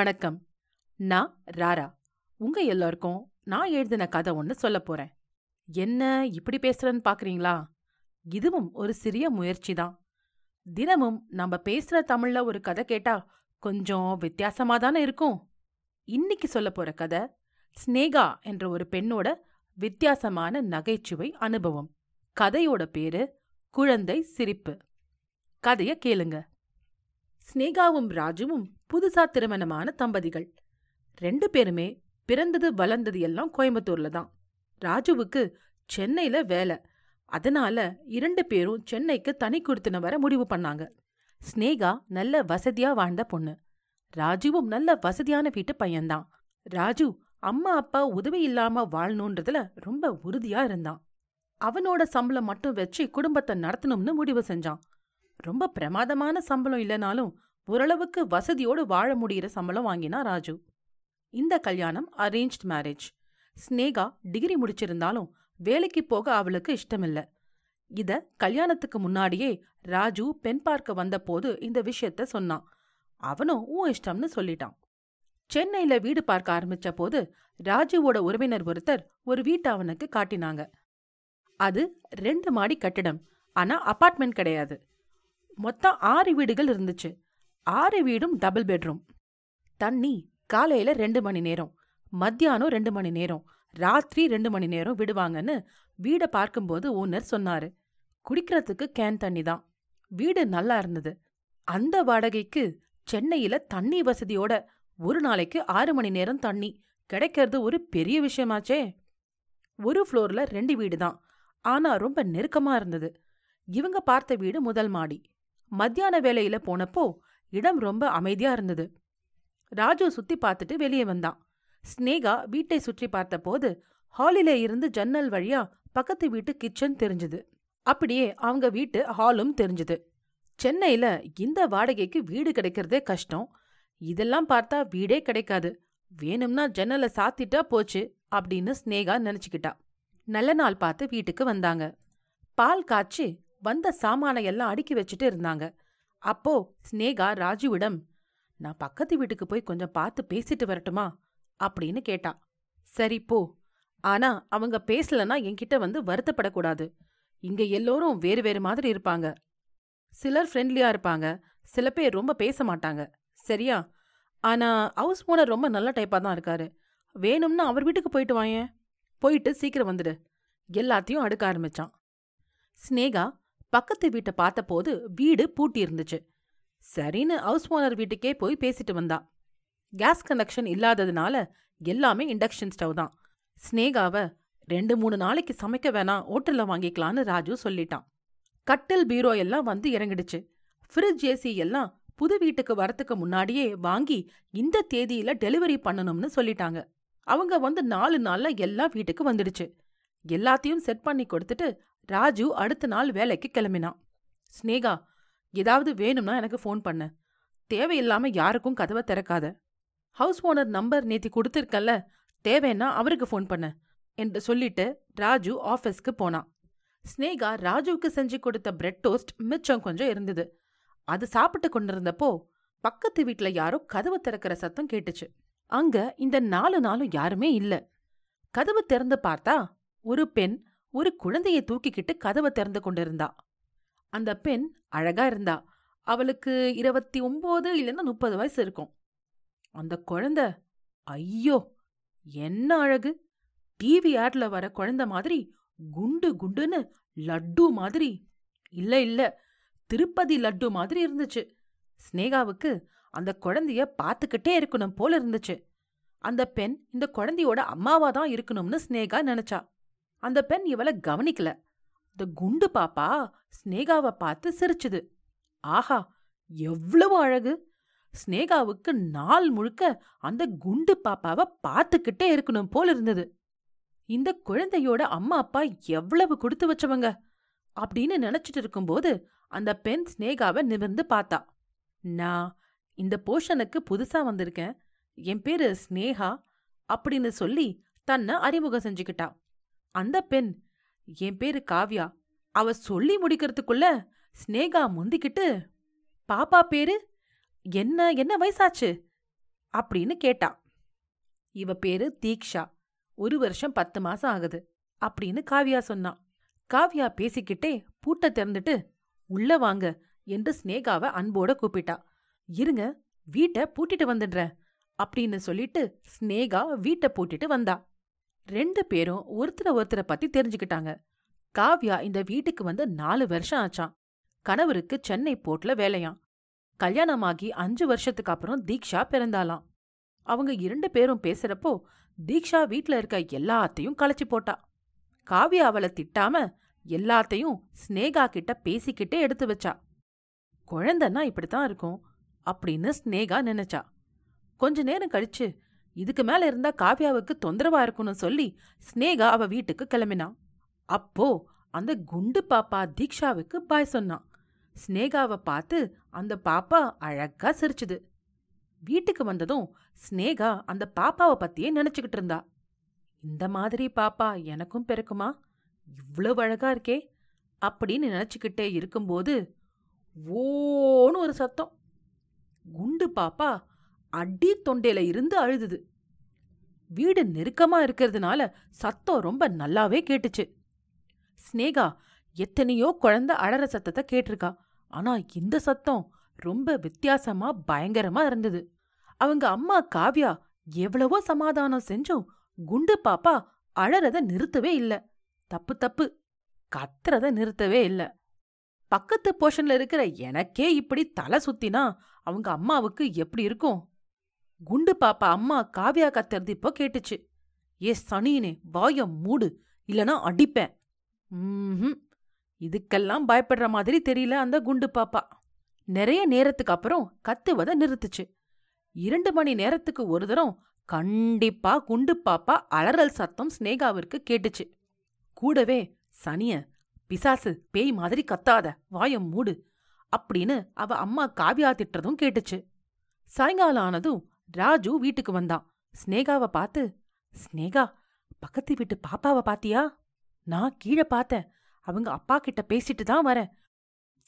வணக்கம். நான் ராரா. உங்க எல்லாருக்கும் நான் எழுதின கதை ஒன்று சொல்ல போறேன். என்ன இப்படி பேசுறேன்னு பாக்குறீங்களா? இதுவும் ஒரு சிறிய முயற்சி தான். தினமும் நம்ம பேசுற தமிழ்ல ஒரு கதை கேட்டா கொஞ்சம் வித்தியாசமா தானே இருக்கும். இன்னைக்கு சொல்ல போற கதை ஸ்னேகா என்ற ஒரு பெண்ணோட வித்தியாசமான நகைச்சுவை அனுபவம். கதையோட பேரு குழந்தை சிரிப்பு. கதைய கேளுங்க. ஸ்னேகாவும் ராஜுவும் புதுசா திருமணமான தம்பதிகள். ரெண்டு பேருமே பிறந்தது வளர்ந்தது எல்லாம் கோயம்புத்தூர்ல தான். ராஜுவுக்கு சென்னையில வேலை. அதனால இரண்டு பேரும் சென்னைக்கு தனி கொடுத்துன வர முடிவு பண்ணாங்க. ஸ்னேகா நல்ல வசதியா வாழ்ந்த பொண்ணு. ராஜுவும் நல்ல வசதியான வீட்டு பையன்தான். ராஜு அம்மா அப்பா உதவி இல்லாம வாழணுன்றதுல ரொம்ப உறுதியா இருந்தான். அவனோட சம்பளம் மட்டும் வச்சு குடும்பத்தை நடத்தணும்னு முடிவு செஞ்சான். ரொம்ப பிரமாதமான சம்பளம் இல்லைனாலும் ஓரளவுக்கு வசதியோடு வாழ முடிகிற சம்பளம் வாங்கினா ராஜு. இந்த கல்யாணம் அரேஞ்ச்ட் மேரேஜ் ஸ்னேகா டிகிரி முடிச்சிருந்தாலும் வேலைக்கு போக அவளுக்கு இஷ்டமில்ல. இத கல்யாணத்துக்கு முன்னாடியே ராஜு பெண் பார்க்க வந்தபோது இந்த விஷயத்த சொன்னான். அவனும் உன் இஷ்டம்னு சொல்லிட்டான். சென்னையில வீடு பார்க்க ஆரம்பிச்ச போது ராஜுவோட உறவினர் ஒருத்தர் ஒரு வீட்டை அவனுக்கு காட்டினாங்க. அது ரெண்டு மாடி கட்டிடம் ஆனா அபார்ட்மெண்ட் கிடையாது. மொத்தம் ஆறு வீடுகள் இருந்துச்சு. ஆறு வீடும் டபுள் பெட்ரூம் தண்ணி காலையில ரெண்டு மணி நேரம் மத்தியானம் ரெண்டு மணி நேரம் ராத்திரி ரெண்டு மணி நேரம் விடுவாங்கன்னு வீடை பார்க்கும்போது ஓனர் சொன்னாரு. குடிக்கிறதுக்கு கேன் தண்ணி தான். வீடு நல்லா இருந்தது. அந்த வாடகைக்கு சென்னையில தண்ணி வசதியோட ஒரு நாளைக்கு ஆறு மணி நேரம் தண்ணி கிடைக்கிறது ஒரு பெரிய விஷயமாச்சே. ஒரு ஃப்ளோர்ல ரெண்டு வீடு தான். ஆனா ரொம்ப நெருக்கமா இருந்தது. இவங்க பார்த்த வீடு முதல் மாடி. மத்தியான வேலையில போனப்போ இடம் ரொம்ப அமைதியா இருந்தது. ராஜு சுத்தி பார்த்துட்டு வெளியே வந்தான். ஸ்னேகா வீட்டை சுற்றி பார்த்தபோது ஹாலிலே இருந்து ஜன்னல் வழியா பக்கத்து வீட்டு கிச்சன் தெரிஞ்சுது. அப்படியே அவங்க வீட்டு ஹாலும் தெரிஞ்சுது. சென்னையில இந்த வாடகைக்கு வீடு கிடைக்கிறதே கஷ்டம். இதெல்லாம் பார்த்தா வீடே கிடைக்காது. வேணும்னா ஜன்னலை சாத்திட்டா போச்சு அப்படின்னு ஸ்னேகா நினைச்சுக்கிட்டா. நல்ல நாள் பார்த்து வீட்டுக்கு வந்தாங்க. பால் காய்ச்சி வந்த சாமானை எல்லாம் அடுக்கி வச்சுட்டு இருந்தாங்க. அப்போ ஸ்னேகா ராஜுவிடம் நான் பக்கத்து வீட்டுக்கு போய் கொஞ்சம் பார்த்து பேசிட்டு வரட்டுமா? அப்படின்னு கேட்டா. சரி போ. ஆனா அவங்க பேசலனா என்கிட்ட வந்து வருத்தப்படக்கூடாது. இங்க எல்லோரும் வேறு வேறு மாதிரி இருப்பாங்க. சிலர் ஃப்ரெண்ட்லியா இருப்பாங்க. சில பேர் ரொம்ப பேச மாட்டாங்க. சரியா? ஆனா ஹவுஸ் ஓனர் ரொம்ப நல்ல டைப்பா தான் இருக்காரு. வேணும்னா அவர் வீட்டுக்கு போயிட்டு வாயேன். போயிட்டு சீக்கிரம் வந்துடு. எல்லாத்தையும் அடுக்க ஆரம்பிச்சான். ஸ்னேகா பக்கத்து வீட்டை பார்த்தபோது வீடு பூட்டி இருந்துச்சு சரின்னு ஹவுஸ் ஓனர் வீட்டுக்கே போய் பேசிட்டு வந்தா. கேஸ் கனெக்ஷன் இல்லாததுனால எல்லாமே இண்டக்ஷன் ஸ்டவ் தான். ஸ்னேகாவை ரெண்டு மூணு நாளைக்கு சமைக்க வேணாம் ஹோட்டலில் வாங்கிக்கலான்னு ராஜு சொல்லிட்டான். கட்டில் பீரோ எல்லாம் வந்து இறங்கிடுச்சு. ஃப்ரிட்ஜ் ஏசி எல்லாம் புது வீட்டுக்கு வரத்துக்கு முன்னாடியே வாங்கி இந்த தேதியில டெலிவரி பண்ணணும்னு சொல்லிட்டாங்க. அவங்க வந்து நாலு நாள்ல எல்லாம் வீட்டுக்கு வந்துடுச்சு. எல்லாத்தையும் செட் பண்ணி கொடுத்துட்டு ராஜு அடுத்த நாள் வேலைக்கு கிளம்பினான். ஸ்னேகா ஏதாவது வேணும்னா எனக்கு ஃபோன் பண்ணு. தேவையில்லாம யாருக்கும் கதவை திறக்காத. ஹவுஸ் ஓனர் நம்பர் நேத்தி கொடுத்துருக்கல்ல தேவைன்னா அவருக்கு ஃபோன் பண்ணு என்று சொல்லிட்டு ராஜு ஆஃபீஸ்க்கு போனான். ஸ்னேகா ராஜுவுக்கு செஞ்சு கொடுத்த பிரெட் டோஸ்ட் மிச்சம் கொஞ்சம் இருந்தது. அது சாப்பிட்டு கொண்டிருந்தப்போ பக்கத்து வீட்ல யாரோ கதவு திறக்கிற சத்தம் கேட்டுச்சு. அங்க இந்த நாலு நாளும் யாருமே இல்ல. கதவு திறந்து பார்த்தா ஒரு பெண் ஒரு குழந்தையை தூக்கிக்கிட்டு கதவை திறந்து கொண்டிருந்தா. அந்த பெண் அழகா இருந்தா. அவளுக்கு இருபத்தி ஒன்பது இல்லைன்னா முப்பது வயசு இருக்கும். அந்த குழந்தை ஐயோ என்ன அழகு. டிவி ஆட்ல வர குழந்தை மாதிரி குண்டு குண்டுன்னு லட்டு மாதிரி. இல்ல இல்ல திருப்பதி லட்டு மாதிரி இருந்துச்சு. ஸ்னேகாவுக்கு அந்த குழந்தைய பார்த்துக்கிட்டே இருக்கணும் போல இருந்துச்சு. அந்த பெண் இந்த குழந்தையோட அம்மாவா தான் இருக்கணும்னு ஸ்னேகா நினைச்சா. அந்த பெண் இவளை கவனிக்கல. இந்த குண்டு பாப்பா ஸ்னேகாவை பார்த்து சிரிச்சுது. ஆஹா எவ்வளவு அழகு. ஸ்னேகாவுக்கு நாள் முழுக்க அந்த குண்டு பாப்பாவை பார்த்துக்கிட்டே இருக்கணும் போல இருந்தது. இந்த குழந்தையோட அம்மா அப்பா எவ்வளவு கொடுத்து வச்சவங்க அப்படின்னு நினைச்சிட்டு இருக்கும்போது அந்த பெண் ஸ்னேகாவை நிமிர்ந்து பார்த்தா. நான் இந்த போஷனுக்கு புதுசா வந்திருக்கேன். என் பேரு ஸ்னேகா அப்படின்னு சொல்லி தன்னை அறிமுகம் செஞ்சுக்கிட்டா. அந்த பெண் என் பேரு காவ்யா. அவ சொல்லி முடிக்கிறதுக்குள்ள ஸ்னேகா முந்திக்கிட்டு பாப்பா பேரு? என்ன என்ன வயசாச்சு? அப்படின்னு கேட்டா. இவ பேரு தீக்ஷா. ஒரு வருஷம் பத்து மாசம் ஆகுது அப்படின்னு காவ்யா சொன்னான் காவ்யா பேசிக்கிட்டே பூட்டை திறந்துட்டு உள்ள வாங்க என்று ஸ்னேகாவை அன்போட கூப்பிட்டா. இருங்க வீட்டை பூட்டிட்டு வந்துடுறேன் அப்படின்னு சொல்லிட்டு ஸ்னேகா வீட்டை பூட்டிட்டு வந்தா. ரெண்டு பேரும் ஒருத்தர ஒருத்தரை பத்தி தெரிஞ்சுக்கிட்டாங்க. காவ்யா இந்த வீட்டுக்கு வந்து நாலு வருஷம் ஆச்சாம். கணவருக்கு சென்னை போர்ட்ல வேலையாம். கல்யாணமாகி அஞ்சு வருஷத்துக்கு அப்புறம் தீக்ஷா பிறந்தாளாம். அவங்க இரண்டு பேரும் பேசுறப்போ தீக்ஷா வீட்ல இருக்க எல்லாத்தையும் களைச்சு போட்டா. காவ்யா அவளை திட்டாம எல்லாத்தையும் ஸ்னேகா கிட்ட பேசிக்கிட்டே எடுத்து வச்சா. குழந்தைன்னா இப்படித்தான் இருக்கும் அப்படின்னு ஸ்னேகா நினைச்சா. கொஞ்ச நேரம் கழிச்சு இதுக்கு மேல இருந்தா காவ்யாவுக்கு தொந்தரவா இருக்கும்னு சொல்லி ஸ்னேகா அவ வீட்டுக்கு கிளம்பினா. அப்போ அந்த குண்டு பாப்பா தீக்ஷாவுக்கு பாய் சொன்னான். ஸ்னேகாவை பார்த்து அந்த பாப்பா அழகா சிரிச்சுது. வீட்டுக்கு வந்ததும் ஸ்னேகா அந்த பாப்பாவை பத்தியே நினைச்சுக்கிட்டு இருந்தா. இந்த மாதிரி பாப்பா எனக்கும் பிறக்குமா? இவ்வளவு அழகா இருக்கே. அப்படின்னு நினைச்சுக்கிட்டே இருக்கும்போது ஓன்னு ஒரு சத்தம். குண்டு பாப்பா அடி தொண்டையில இருந்து அழுதுது. வீடு நெருக்கமா இருக்கிறதுனால சத்தம் ரொம்ப நல்லாவே கேட்டுச்சு. ஸ்னேகா எத்தனையோ குழந்தை அழற சத்தத்தை கேட்டிருக்கா. ஆனா இந்த சத்தம் ரொம்ப வித்தியாசமா பயங்கரமா இருந்தது. அவங்க அம்மா காவ்யா எவ்வளவோ சமாதானம் செஞ்சும் குண்டு பாப்பா அழறத நிறுத்தவே இல்ல. தப்பு தப்பு கத்துறத நிறுத்தவே இல்ல. பக்கத்து போர்ஷன்ல இருக்கிற எனக்கே இப்படி தலை சுத்தினா அவங்க அம்மாவுக்கு எப்படி இருக்கும்? குண்டு பாப்பா அம்மா காவியா கத்துறது இப்போ கேட்டுச்சு. ஏ சனியனே வாய மூடு இல்லனா அடிப்பேன். ம் இதுக்கெல்லாம் பயப்படுற மாதிரி தெரியல அந்த குண்டு பாப்பா. நிறைய நேரத்துக்கு அப்புறம் கத்துவத நிறுத்துச்சு. இரண்டு மணி நேரத்துக்கு ஒரு தரம் கண்டிப்பா குண்டு பாப்பா அலறல் சத்தம் ஸ்னேகாவிற்கு கேட்டுச்சு. கூடவே சனிய பிசாசு பேய் மாதிரி கத்தாத வாயம் மூடு அப்படின்னு அவ அம்மா காவியா திட்டுறதும் கேட்டுச்சு. சாயங்காலம் ஆனதும் ராஜு வீட்டுக்கு வந்தான். ஸ்னேகாவை பார்த்து ஸ்னேகா பக்கத்து வீட்டு பாப்பாவை பாத்தியா? நான் கீழே பார்த்தேன். அவங்க அப்பா கிட்ட பேசிட்டு தான் வரேன்.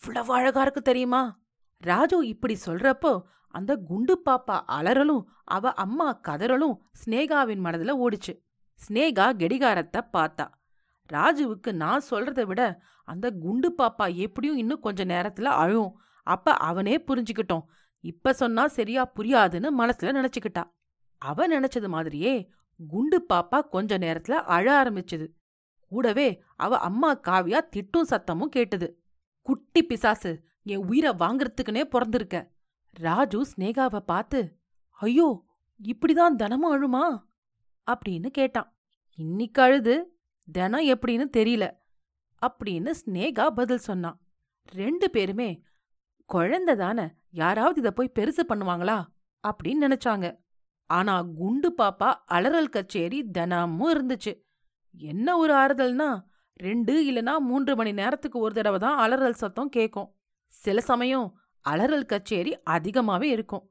இவ்வளவு அழகா இருக்கு தெரியுமா? ராஜு இப்படி சொல்றப்போ அந்த குண்டு பாப்பா அலறலும் அவ அம்மா கதறலும் ஸ்னேகாவின் மனதுல ஓடிச்சு. ஸ்னேகா கெடிகாரத்தை பார்த்தா. ராஜுவுக்கு நான் சொல்றதை விட அந்த குண்டு பாப்பா எப்படியும் இன்னும் கொஞ்ச நேரத்துல அழும். அப்ப அவனே புரிஞ்சுக்கிட்டோம். இப்ப சொன்னா சரியா புரியாதுன்னு மனசுல நினைச்சுக்கிட்டா. அவ நினைச்சது மாதிரியே குண்டு பாப்பா கொஞ்ச நேரத்துல அழ ஆரம்பிச்சது. கூடவே அவ அம்மா காவியா திட்டும் சத்தமும் கேட்டது. குட்டி பிசாசு என் உயிரை வாங்கறதுக்குனே பிறந்திருக்க. ராஜு ஸ்னேகாவை பார்த்து ஐயோ இப்படிதான் தினமும் அழுமா? அப்படின்னு கேட்டான். இன்னிக்கு அழுது தினம் எப்படின்னு தெரியல அப்படின்னு ஸ்னேகா பதில் சொன்னான். ரெண்டு பேருமே குழந்தை தானே யாராவது இத போய் பெருசு பண்ணுவாங்களா? அப்படின்னு நினைச்சாங்க. ஆனா குண்டு பாப்பா அலறல் கச்சேரி தினமும் இருந்துச்சு. என்ன ஒரு ஆறுதல்னா ரெண்டு இல்லனா மூன்று மணி நேரத்துக்கு ஒரு தடவை தான் அலறல் சத்தம் கேட்கும் சில சமயம் அலறல் கச்சேரி அதிகமாவே இருக்கும்.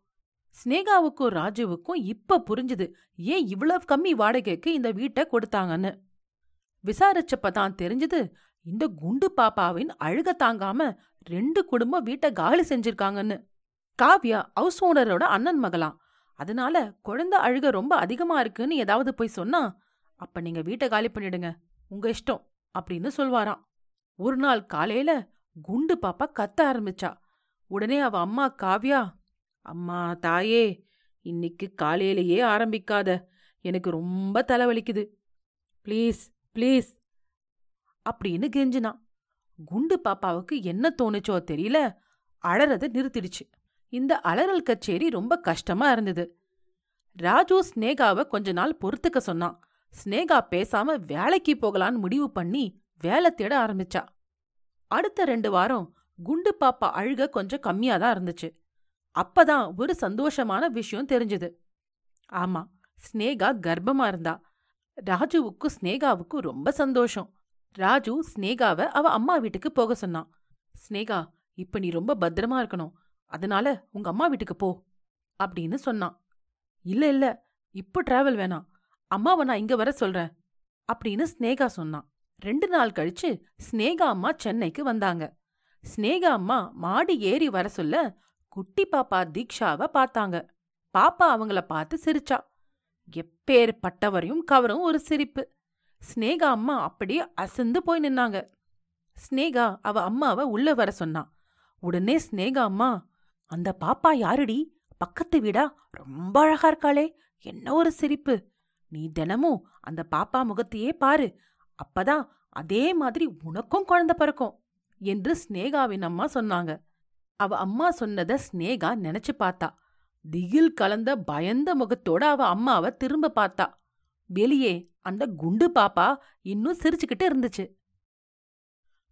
ஸ்னேகாவுக்கும் ராஜுவுக்கும் இப்ப புரிஞ்சுது ஏன் இவ்வளவு கம்மி வாடகைக்கு இந்த வீட்டை கொடுத்தாங்கன்னு? விசாரிச்சப்ப தான் தெரிஞ்சது இந்த குண்டு பாப்பாவின் அழுக தாங்காம ரெண்டு குடும்பம் வீட்டை காலி செஞ்சிருக்காங்கன்னு. காவ்யா ஹவுஸ் ஓனரோட அண்ணன் மகளாம். அதனால குழந்தை அழுக ரொம்ப அதிகமா இருக்குன்னு ஏதாவது போய் சொன்னா அப்ப நீங்க வீட்டை காலி பண்ணிடுங்க. உங்க இஷ்டம் அப்படின்னு சொல்வாராம். ஒரு நாள் காலையில குண்டு பாப்பா கத்த ஆரம்பிச்சா. உடனே அவ அம்மா காவ்யா அம்மா தாயே இன்னைக்கு காலையிலேயே ஆரம்பிக்காத. எனக்கு ரொம்ப தலைவலிக்குது. ப்ளீஸ் ப்ளீஸ் அப்படின்னு கெஞ்சினான் குண்டு பாப்பாவுக்கு என்ன தோணுச்சோ தெரியல அழறத நிறுத்திடுச்சு. இந்த அலறல் கச்சேரி ரொம்ப கஷ்டமா இருந்தது. ராஜு ஸ்னேகாவை கொஞ்ச நாள் பொறுத்துக்க சொன்னான். ஸ்னேகா பேசாம வேலைக்கு போகலான்னு முடிவு பண்ணி வேலை தேட ஆரம்பிச்சா. அடுத்த ரெண்டு வாரம் குண்டு பாப்பா அழுக கொஞ்சம் கம்மியா தான் இருந்துச்சு. அப்பதான் ஒரு சந்தோஷமான விஷயம் தெரிஞ்சது. ஆமா ஸ்னேகா கர்ப்பமா இருந்தா. ராஜுவுக்கு ஸ்னேகாவுக்கு ரொம்ப சந்தோஷம். ராஜு ஸ்னேகாவை அவ அம்மா வீட்டுக்கு போக சொன்னான். ஸ்னேகா இப்ப நீ ரொம்ப பத்திரமா இருக்கணும். அதனால உங்க அம்மா வீட்டுக்கு போ அப்படின்னு சொன்னான். இல்ல இல்ல இப்ப டிராவல் வேணாம். அம்மாவை நான் இங்க வர சொல்றேன் அப்படின்னு ஸ்னேகா சொன்னான். ரெண்டு நாள் கழிச்சு ஸ்னேகா அம்மா சென்னைக்கு வந்தாங்க. ஸ்னேகா அம்மா மாடி ஏறி வர சொல்ல குட்டி பாப்பா தீக்ஷாவை பார்த்தாங்க. பாப்பா அவங்கள பார்த்து சிரிச்சா. எப்பேற்பட்டவரையும் கவரும் ஒரு சிரிப்பு. ஸ்னேகா அம்மா அப்படியே அசந்து போய் நின்னாங்க. ஸ்னேகா அவ அம்மாவை உள்ள வர சொன்னான் உடனே ஸ்னேகா அம்மா அந்த பாப்பா யாருடி? பக்கத்து வீடா? ரொம்ப அழகா இருக்காளே. என்ன ஒரு சிரிப்பு. நீ தினமும் அந்த பாப்பா முகத்தையே பாரு. அப்பதான் அதே மாதிரி உனக்கும் குழந்தை பிறக்கும் என்று ஸ்னேகாவின் அம்மா சொன்னாங்க. அவ அம்மா சொன்னத ஸ்னேகா நினைச்சு பார்த்தா. திகில் கலந்த பயந்த முகத்தோட அவ அம்மாவை திரும்ப பார்த்தா. வெளியே அந்த குண்டு பாப்பா இன்னும் சிரிச்சுக்கிட்டு இருந்துச்சு.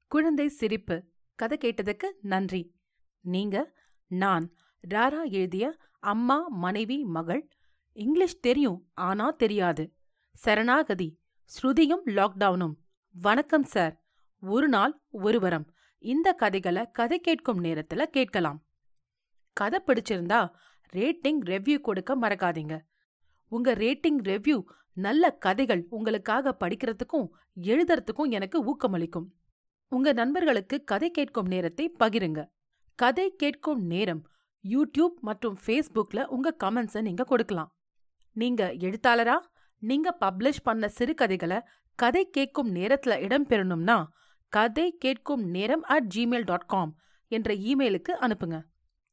குழந்தை சிரிப்பு. கதை கேட்டதுக்கு நன்றி. நீங்க நான் ராரா எழுதிய அம்மா மனைவி மகள். இங்கிலீஷ் தெரியும் ஆனா தெரியாது. சரணாகதி ஸ்ருதியும் லாக்டவுனும் வணக்கம் சார் ஒரு நாள் ஒரு வரம் இந்த கதைகளை கதை கேட்கும் நேரத்துல கேட்கலாம். கதை பிடிச்சிருந்தா ரேட்டிங் ரெவ்யூ கொடுக்க மறக்காதீங்க. உங்க ரேட்டிங் ரெவ்யூ நல்ல கதைகள் உங்களுக்காக படிக்கிறதுக்கும் எழுதுறதுக்கும் எனக்கு ஊக்கமளிக்கும். உங்க நண்பர்களுக்கு கதை கேட்கும் நேரத்தை பகிருங்க. கதை கேட்கும் நேரம் யூடியூப் மற்றும் ஃபேஸ்புக்ல உங்க கமெண்ட்ஸை நீங்க கொடுக்கலாம். நீங்க எழுத்தாளரா? நீங்க பப்ளிஷ் பண்ண சிறுகதைகளை கதை கேட்கும் நேரத்துல இடம்பெறணும்னா கதை கேட்கும் நேரம் அட் ஜிமெயில் டாட் காம் என்ற இமெயிலுக்கு அனுப்புங்க.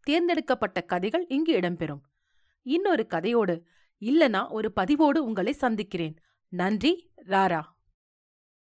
தேர்ந்தெடுக்கப்பட்ட கதைகள் இங்கு இடம்பெறும் இன்னொரு கதையோடு இல்லனா ஒரு பதிவோடு உங்களை சந்திக்கிறேன். நன்றி ராரா.